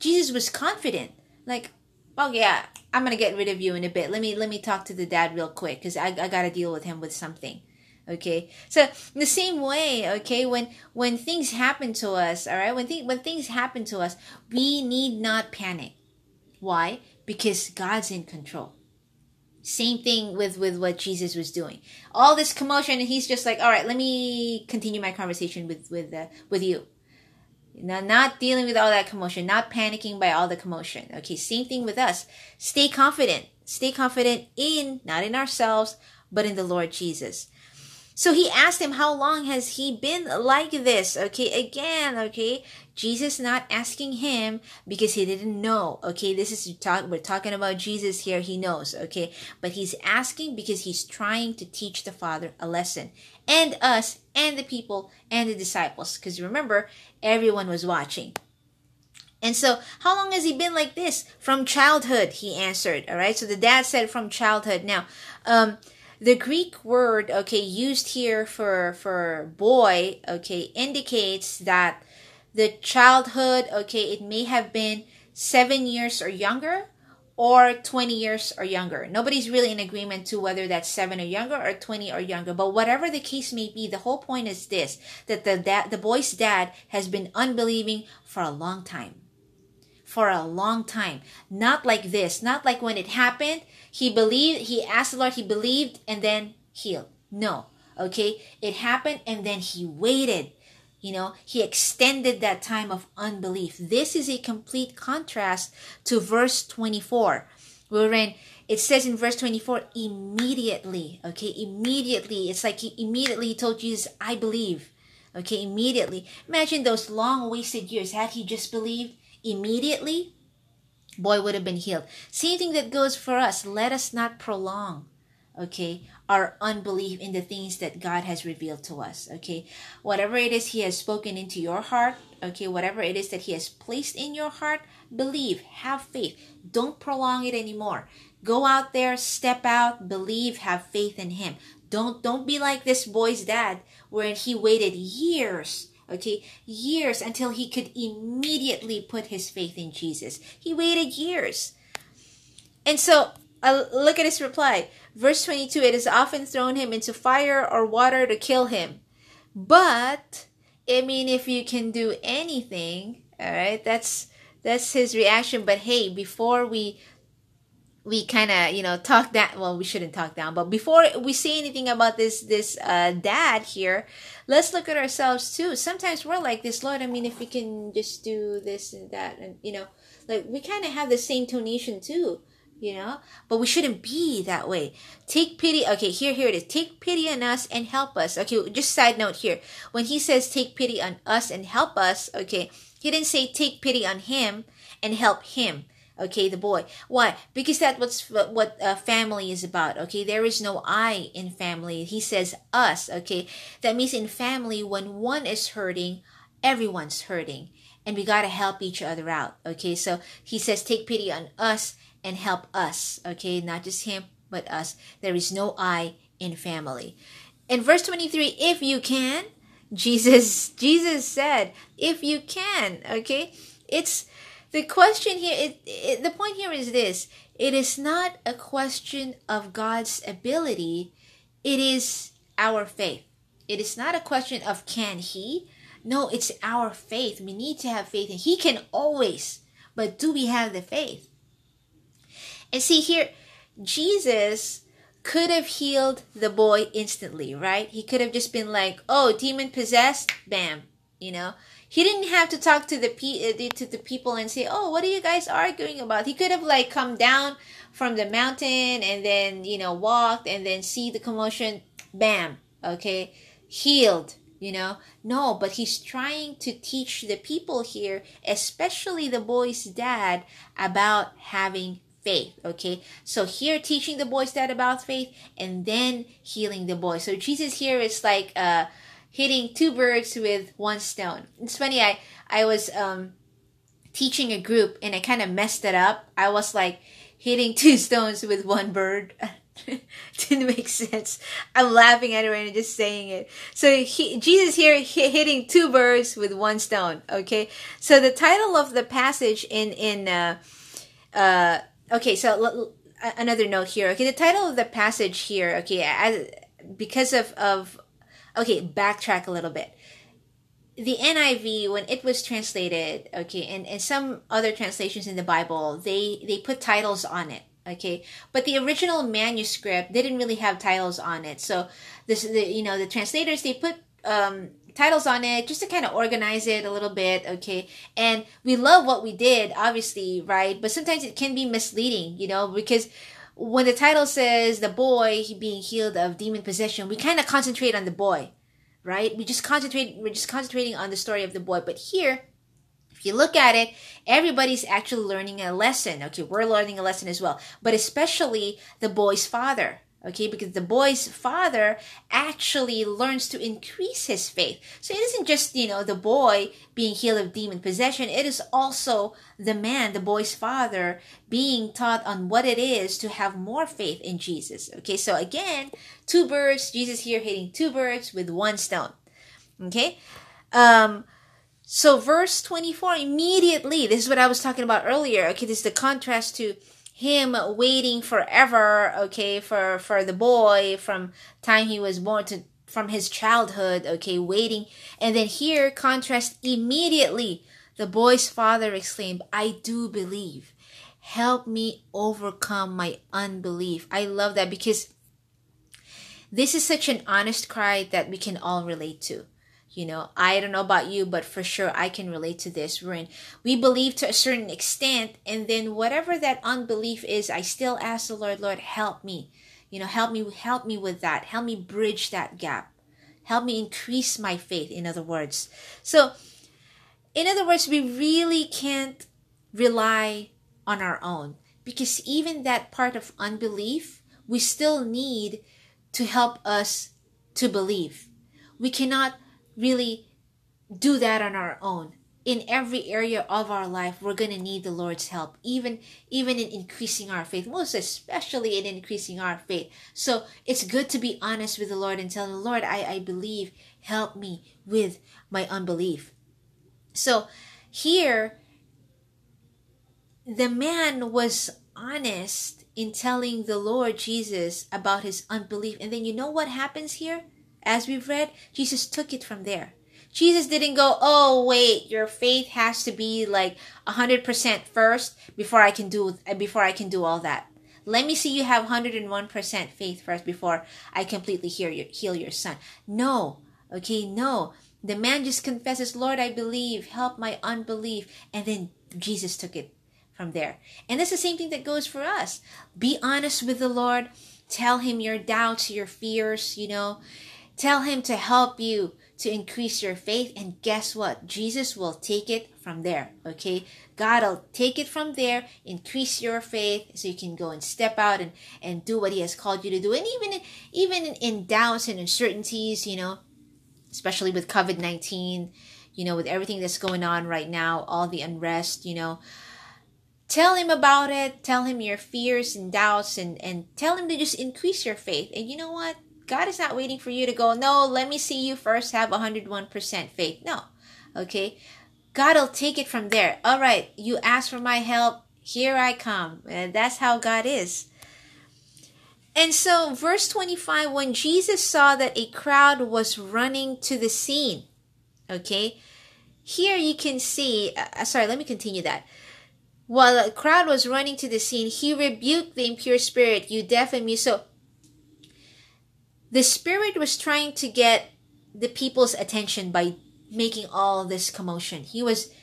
Jesus was confident. Like, "Oh yeah, I'm going to get rid of you in a bit. Let me let me talk to the dad real quick cuz I I got to deal with him with something." Okay so the same way okay when when things happen to us all right when, th- when things happen to us we need not panic why because god's in control same thing with with what jesus was doing all this commotion and he's just like all right let me continue my conversation with with uh, with you now, not dealing with all that commotion, not panicking by all the commotion. Okay, same thing with us. Stay confident. Stay confident in, not in ourselves, but in the Lord Jesus. So he asked him, How long has he been like this? Okay, again, okay. Jesus not asking him because he didn't know. Okay, this is talk we're talking about Jesus here, he knows, okay. But he's asking because he's trying to teach the Father a lesson. And us and the people and the disciples. Because remember, everyone was watching. And so, how long has he been like this? From childhood, he answered. All right. So the dad said from childhood. Now, um, the Greek word, okay, used here for, for boy, okay, indicates that the childhood, okay, it may have been seven years or younger or 20 years or younger. Nobody's really in agreement to whether that's seven or younger or 20 or younger. But whatever the case may be, the whole point is this, that the dad, the boy's dad has been unbelieving for a long time. For a long time. Not like this. Not like when it happened he believed, he asked the Lord, he believed and then healed. No. Okay. It happened and then he waited. You know, he extended that time of unbelief. This is a complete contrast to verse 24, wherein it says in verse 24, immediately, okay, immediately. It's like he immediately told Jesus, I believe. Okay, immediately. Imagine those long wasted years. Had he just believed immediately, boy would have been healed. Same thing that goes for us. Let us not prolong, okay, our unbelief in the things that God has revealed to us, okay? Whatever it is He has spoken into your heart, okay, whatever it is that He has placed in your heart, believe, have faith. Don't prolong it anymore. Go out there, step out, believe, have faith in Him. Don't don't be like this boy's dad, where he waited years okay, years until he could immediately put his faith in Jesus. He waited years. And so, uh, look at his reply. Verse 22 It has often thrown him into fire or water to kill him. But, I mean, if you can do anything, all right, that's that's his reaction. But hey, before we we kind of you know talk that well we shouldn't talk down but before we say anything about this this uh, dad here let's look at ourselves too. Sometimes we're like this lord i mean if we can just do this and that and you know like we kind of have the same tonation too you know? But we shouldn't be that way. Take pity okay here here it is. Take pity on us and help us. Okay just side note here. When he says take pity on us and help us okay he didn't say take pity on him and help him okay the boy. Why? Because that's what's what uh, family is about okay? There is no i in family. He says us okay? That means in family when one is hurting everyone's hurting. And we got to help each other out okay? So he says take pity on us and help us okay? Not just him but us. There is no i in family. In verse 23 if you can jesus jesus said if you can okay? It's the question here, it, it, the point here is this it is not a question of God's ability, it is our faith. It is not a question of can He. No, it's our faith. We need to have faith, and He can always. But do we have the faith? And see here, Jesus could have healed the boy instantly, right? He could have just been like, oh, demon possessed, bam, you know he didn't have to talk to the pe- uh, to the people and say oh what are you guys arguing about? He could have like come down from the mountain and then you know walked and then see the commotion bam okay healed you know? No but he's trying to teach the people here especially the boy's dad about having faith okay? So here teaching the boy's dad about faith and then healing the boy. So jesus here is like uh hitting two birds with one stone it's funny i i was um teaching a group and i kind of messed it up i was like hitting two stones with one bird didn't make sense. I'm laughing at it now, just saying it. So he, Jesus here hitting two birds with one stone. Okay. So the title of the passage in in uh, uh, okay. So l- l- another note here. Okay, the title of the passage here. Okay, as, because of of okay, backtrack a little bit. The NIV, when it was translated, okay, and, and some other translations in the Bible, they they put titles on it okay? But the original manuscript didn't really have titles on it. So this the you know the translators they put um titles on it just to kind of organize it a little bit okay? And we love what we did obviously right? But sometimes it can be misleading you know because when the title says the boy being healed of demon possession we kind of concentrate on the boy right we just concentrate we're just concentrating on the story of the boy but here if you look at it, everybody's actually learning a lesson. Okay, we're learning a lesson as well, but especially the boy's father. Okay, because the boy's father actually learns to increase his faith. So it isn't just, you know, the boy being healed of demon possession, it is also the man, the boy's father, being taught on what it is to have more faith in Jesus. Okay, so again, two birds, Jesus here hitting two birds with one stone. Okay, um, so verse 24 immediately, this is what I was talking about earlier. Okay, this is the contrast to him waiting forever, okay, for for the boy from time he was born to from his childhood, okay, waiting. And then here contrast immediately. The boy's father exclaimed, "I do believe. Help me overcome my unbelief." I love that because this is such an honest cry that we can all relate to you know, I don't know about you, but for sure I can relate to this. When we believe to a certain extent, and then whatever that unbelief is, I still ask the Lord, Lord, help me. You know, help me, help me with that. Help me bridge that gap. Help me increase my faith, in other words. So, in other words, we really can't rely on our own because even that part of unbelief, we still need to help us to believe. We cannot really do that on our own. In every area of our life we're going to need the lord's help even even in increasing our faith most especially in increasing our faith. So it's good to be honest with the lord and tell the lord i i believe help me with my unbelief. So here the man was honest in telling the lord jesus about his unbelief. And then you know what happens here as we've read, Jesus took it from there. Jesus didn't go, "Oh, wait, your faith has to be like 100% first before I can do before I can do all that. Let me see you have 101% faith first before I completely heal your, heal your son." No. Okay, no. The man just confesses, "Lord, I believe. Help my unbelief." And then Jesus took it from there. And that's the same thing that goes for us. Be honest with the Lord. Tell him your doubts, your fears, you know, Tell him to help you to increase your faith. And guess what? Jesus will take it from there. Okay? God will take it from there, increase your faith so you can go and step out and, and do what he has called you to do. And even, even in, doubts and uncertainties, you know, especially with COVID 19, you know, with everything that's going on right now, all the unrest, you know, tell him about it tell him your fears and doubts and and tell him to just increase your faith and you know what God is not waiting for you to go, no, let me see you first have 101% faith. No. Okay? God will take it from there. All right, you ask for my help. Here I come. And that's how God is. And so, verse 25, when Jesus saw that a crowd was running to the scene, okay, here you can see, uh, sorry, let me continue that. While the crowd was running to the scene, he rebuked the impure spirit, you deaf and mute. So, the Spirit was trying to get the people's attention by making all this commotion. He was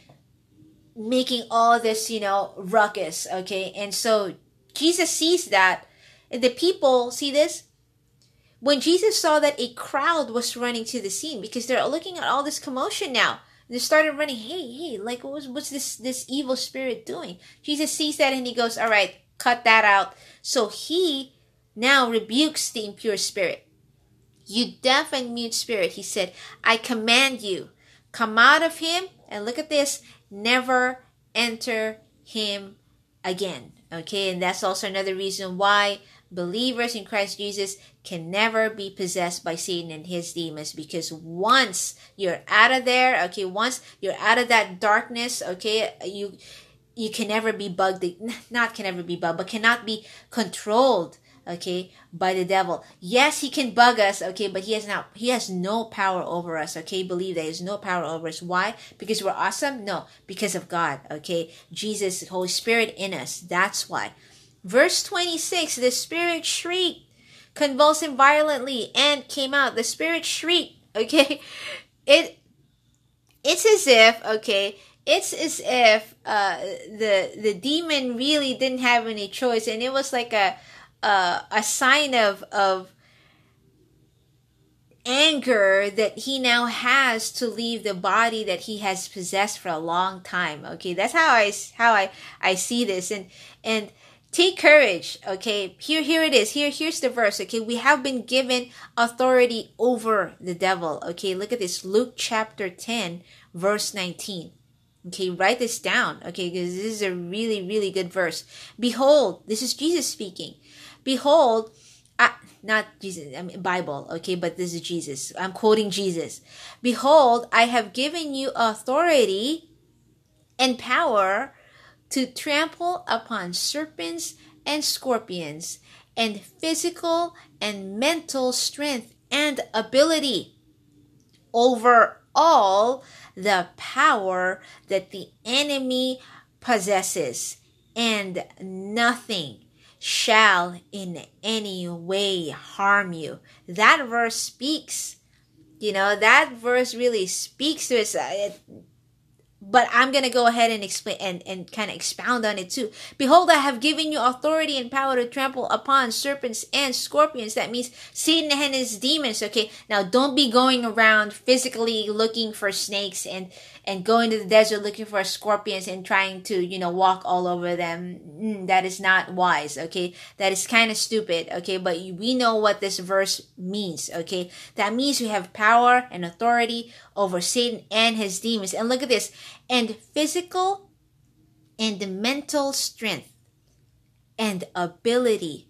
making all this, you know, ruckus, okay? And so Jesus sees that. And the people see this. When Jesus saw that a crowd was running to the scene because they're looking at all this commotion now. They started running, hey, hey, like what was what's this this evil spirit doing? Jesus sees that and he goes, All right, cut that out. So he now rebukes the impure spirit. You deaf and mute spirit, he said, I command you, come out of him, and look at this, never enter him again. Okay, and that's also another reason why believers in Christ Jesus can never be possessed by Satan and his demons because once you're out of there, okay, once you're out of that darkness, okay, you you can never be bugged not can never be bugged but cannot be controlled okay by the devil. Yes he can bug us okay but he has not he has no power over us okay? Believe there is no power over us. Why? Because we're awesome? No because of god okay? Jesus holy spirit in us. That's why. Verse 26 the spirit shrieked convulsing violently and came out. The spirit shrieked okay? It it's as if okay it's as if uh the the demon really didn't have any choice and it was like a uh, a sign of of anger that he now has to leave the body that he has possessed for a long time okay? That's how i how i i see this. And and take courage okay? Here here it is. Here here's the verse okay? We have been given authority over the devil okay? Look at this. Luke chapter 10 verse 19 Okay, write this down, okay, because this is a really, really good verse. Behold, this is Jesus speaking. Behold, I, not Jesus, I mean Bible, okay, but this is Jesus. I'm quoting Jesus. Behold, I have given you authority and power to trample upon serpents and scorpions and physical and mental strength and ability over all the power that the enemy possesses and nothing shall in any way harm you. That verse speaks, you know, that verse really speaks to us. Uh, it, but I'm going to go ahead and explain and, and kind of expound on it too. Behold, I have given you authority and power to trample upon serpents and scorpions. That means Satan and his demons. Okay. Now don't be going around physically looking for snakes and and going to the desert looking for scorpions and trying to, you know, walk all over them. Mm, that is not wise, okay? That is kind of stupid, okay? But we know what this verse means, okay? That means you have power and authority over Satan and his demons. And look at this. And physical and mental strength and ability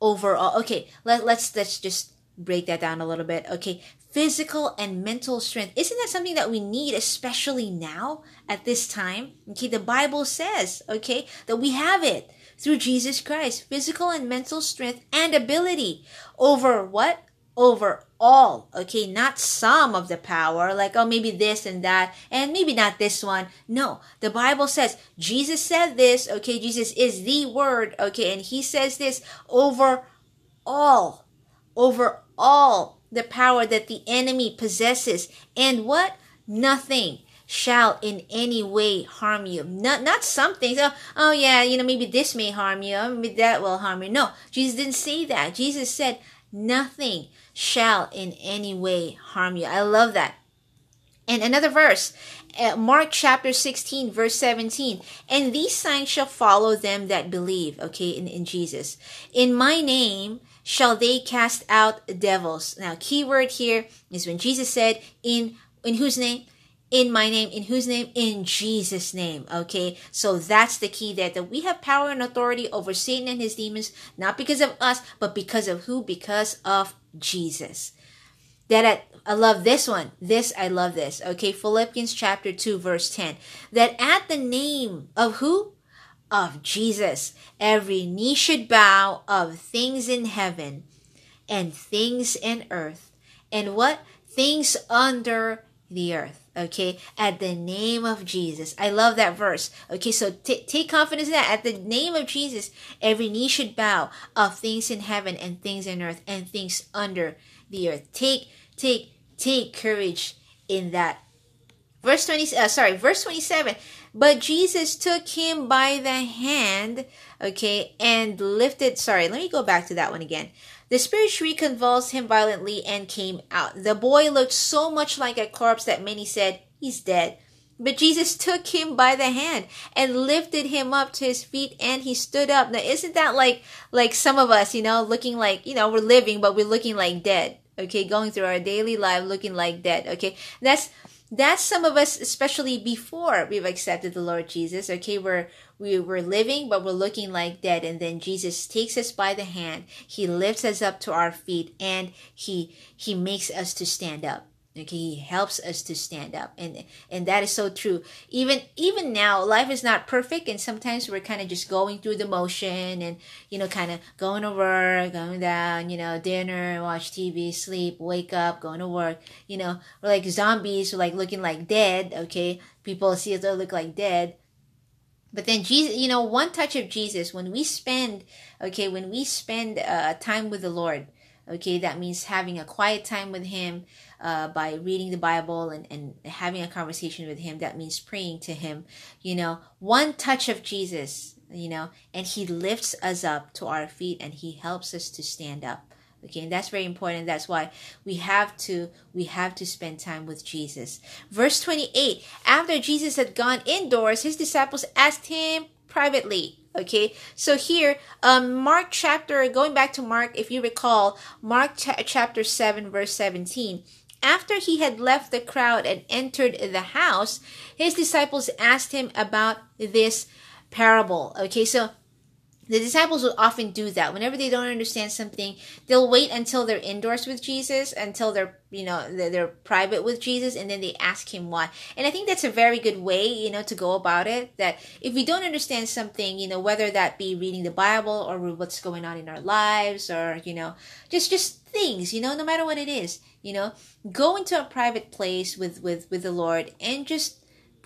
overall. Okay, let, let's let's just break that down a little bit. Okay, physical and mental strength. Isn't that something that we need, especially now at this time? Okay, the Bible says, okay, that we have it through Jesus Christ physical and mental strength and ability over what? Over all, okay, not some of the power, like, oh, maybe this and that, and maybe not this one. No, the Bible says, Jesus said this, okay, Jesus is the Word, okay, and He says this over all, over all the power that the enemy possesses. And what? Nothing shall in any way harm you. Not not some things. Oh, oh yeah, you know, maybe this may harm you, maybe that will harm you. No, Jesus didn't say that. Jesus said, nothing shall in any way harm you. I love that. And another verse, uh, Mark chapter 16, verse 17. And these signs shall follow them that believe, okay, in, in Jesus. In my name shall they cast out devils. Now, key word here is when Jesus said, in, in whose name? In my name. In whose name? In Jesus' name. Okay. So that's the key there that we have power and authority over Satan and his demons, not because of us, but because of who? Because of Jesus. That at, I love this one. This, I love this. Okay. Philippians chapter 2, verse 10. That at the name of who? of Jesus. Every knee should bow of things in heaven and things in earth and what? Things under the earth. Okay, at the name of Jesus. I love that verse. Okay, so t- take confidence in that. At the name of Jesus, every knee should bow of things in heaven and things in earth and things under the earth. Take, take, take courage in that verse 20 uh, sorry verse 27 but jesus took him by the hand okay and lifted sorry let me go back to that one again the spirit shriek convulsed him violently and came out. The boy looked so much like a corpse that many said he's dead. But jesus took him by the hand and lifted him up to his feet and he stood up. Now isn't that like like some of us you know looking like you know we're living but we're looking like dead okay? Going through our daily life looking like dead okay? That's that's some of us especially before we've accepted the lord jesus okay we're we were living but we're looking like dead and then jesus takes us by the hand he lifts us up to our feet and he he makes us to stand up okay he helps us to stand up and and that is so true. Even even now life is not perfect and sometimes we're kind of just going through the motion and you know kind of going to work going down you know dinner watch tv sleep wake up going to work you know. We're like zombies we're like looking like dead okay? People see us look like dead. But then jesus you know one touch of jesus when we spend okay when we spend uh, time with the lord okay that means having a quiet time with him uh, by reading the bible and, and having a conversation with him that means praying to him you know. One touch of jesus you know and he lifts us up to our feet and he helps us to stand up. Okay and that's very important. That's why we have to we have to spend time with jesus. Verse 28 after jesus had gone indoors his disciples asked him privately okay? So here um mark chapter going back to mark if you recall mark ch- chapter 7 verse 17 after he had left the crowd and entered the house his disciples asked him about this parable. Okay so the disciples will often do that. Whenever they don't understand something they'll wait until they're indoors with jesus until they're you know they're, they're, private with jesus and then they ask him why. And i think that's a very good way you know to go about it that if we don't understand something you know whether that be reading the bible or what's going on in our lives or you know just just things you know no matter what it is you know go into a private place with with with the lord and just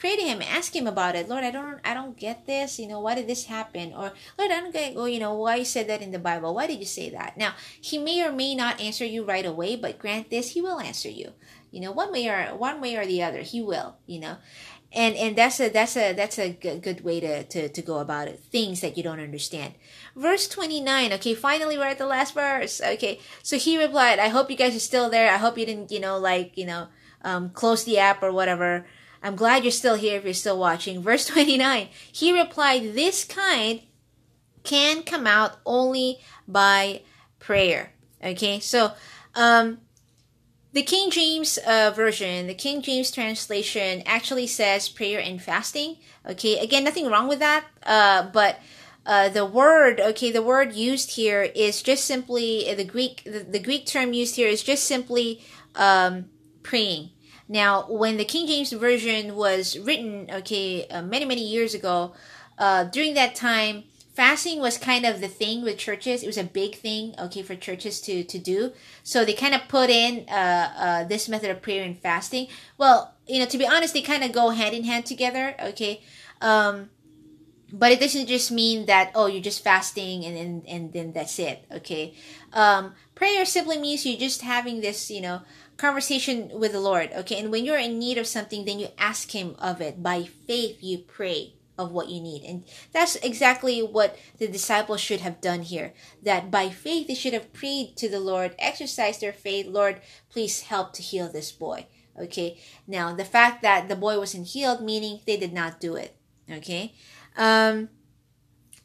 pray to him ask him about it. Lord i don't i don't get this. You know why did this happen? Or lord i don't get oh you know why you said that in the bible? Why did you say that? Now he may or may not answer you right away but grant this he will answer you. You know one way or one way or the other he will you know. And and that's a that's a that's a good, good way to, to to go about it. Things that you don't understand. Verse 29 okay finally we're at the last verse okay. So he replied i hope you guys are still there. I hope you didn't you know like you know um, close the app or whatever I'm glad you're still here if you're still watching. Verse 29 He replied, This kind can come out only by prayer. Okay, so um, the King James uh, version, the King James translation actually says prayer and fasting. Okay, again, nothing wrong with that, uh, but uh, the word, okay, the word used here is just simply the Greek. The, the Greek term used here is just simply um, praying. Now, when the King James Version was written, okay, uh, many, many years ago, uh, during that time, fasting was kind of the thing with churches. It was a big thing, okay, for churches to, to do. So they kind of put in uh, uh, this method of prayer and fasting. Well, you know, to be honest, they kind of go hand in hand together, okay. Um, but it doesn't just mean that oh you're just fasting and and, and then that's it okay um, prayer simply means you're just having this you know conversation with the Lord, okay? And when you're in need of something, then you ask Him of it. By faith, you pray of what you need. And that's exactly what the disciples should have done here. That by faith, they should have prayed to the Lord, exercised their faith. Lord, please help to heal this boy. Okay. Now, the fact that the boy wasn't healed, meaning they did not do it. Okay. Um,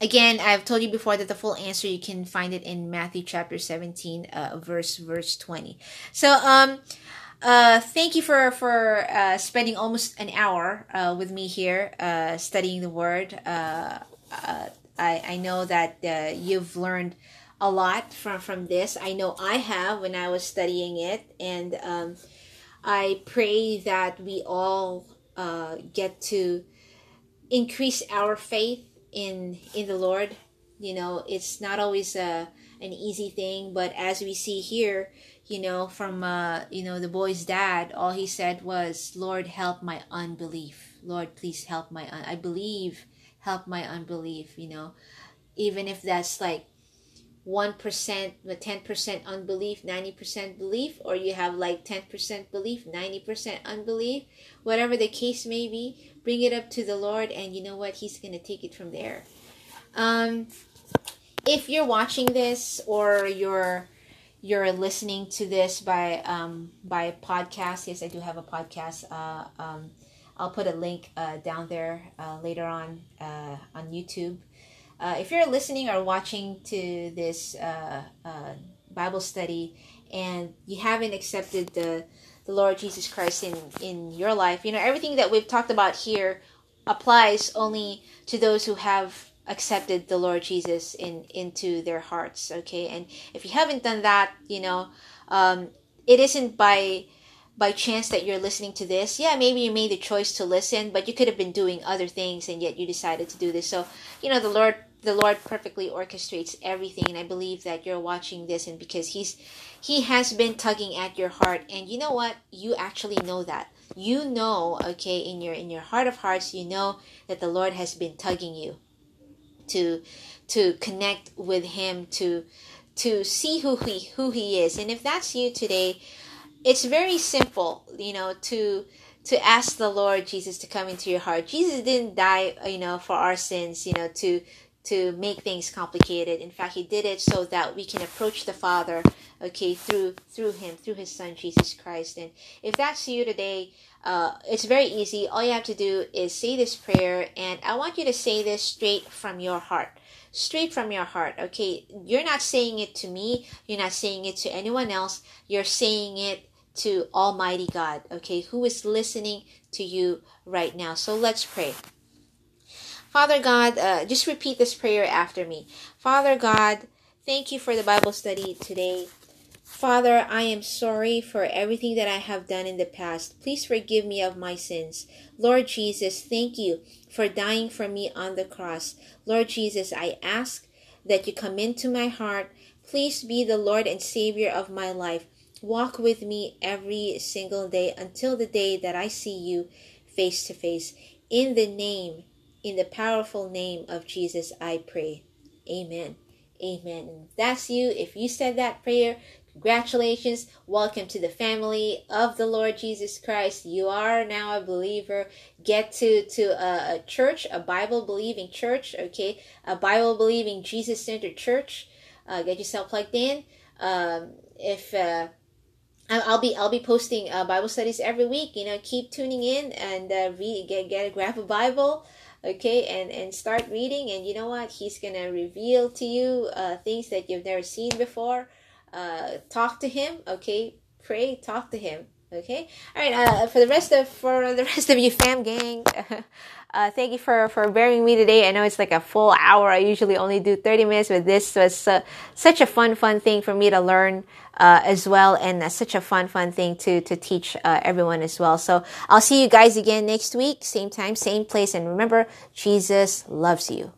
again i've told you before that the full answer you can find it in matthew chapter 17 uh, verse verse 20 so um uh thank you for for uh spending almost an hour uh with me here uh studying the word. Uh, uh i i know that uh, you've learned a lot from from this. I know i have when i was studying it and um i pray that we all uh get to increase our faith in in the Lord. You know, it's not always a an easy thing, but as we see here, you know, from uh, you know, the boy's dad, all he said was, "Lord, help my unbelief. Lord, please help my un- I believe, help my unbelief." You know, even if that's like 1% 10% unbelief 90% belief or you have like 10% belief 90% unbelief whatever the case may be bring it up to the lord and you know what? He's going to take it from there. Um, if you're watching this or you're you're listening to this by um, by podcast yes i do have a podcast uh, um, i'll put a link uh, down there uh, later on uh, on youtube uh, if you're listening or watching to this uh, uh, Bible study and you haven't accepted the the Lord Jesus Christ in in your life, you know everything that we've talked about here applies only to those who have accepted the Lord Jesus in into their hearts. Okay, and if you haven't done that, you know, um, it isn't by by chance that you're listening to this. Yeah, maybe you made the choice to listen, but you could have been doing other things and yet you decided to do this. So, you know, the Lord the Lord perfectly orchestrates everything and I believe that you're watching this and because he's he has been tugging at your heart and you know what? You actually know that. You know, okay, in your in your heart of hearts, you know that the Lord has been tugging you to to connect with him to to see who he who he is. And if that's you today, it's very simple, you know, to to ask the Lord Jesus to come into your heart. Jesus didn't die, you know, for our sins, you know, to to make things complicated. In fact, he did it so that we can approach the Father, okay, through through him, through his son Jesus Christ. And if that's you today, uh, it's very easy. All you have to do is say this prayer, and I want you to say this straight from your heart. Straight from your heart, okay? You're not saying it to me, you're not saying it to anyone else, you're saying it to Almighty God, okay, who is listening to you right now. So let's pray. Father God, uh, just repeat this prayer after me. Father God, thank you for the Bible study today. Father, I am sorry for everything that I have done in the past. Please forgive me of my sins. Lord Jesus, thank you for dying for me on the cross. Lord Jesus, I ask that you come into my heart. Please be the Lord and Savior of my life. Walk with me every single day until the day that I see you face to face. In the name in the powerful name of Jesus, I pray. Amen. Amen. That's you. If you said that prayer, congratulations. Welcome to the family of the Lord Jesus Christ. You are now a believer. Get to, to a, a church, a Bible believing church, okay? A Bible believing Jesus centered church. Uh, get yourself plugged in. Um, if, uh, I'll be I'll be posting uh, Bible studies every week. You know, keep tuning in and uh, read, get get grab a Bible, okay and and start reading and you know what? He's gonna reveal to you uh, things that you've never seen before. Uh, talk to him okay? Pray talk to him okay? All right uh, for the rest of for the rest of you fam gang uh, thank you for for bearing me today i know it's like a full hour i usually only do 30 minutes but this was uh, such a fun fun thing for me to learn uh, as well, and such a fun, fun thing to to teach uh, everyone as well. So I'll see you guys again next week, same time, same place, and remember, Jesus loves you.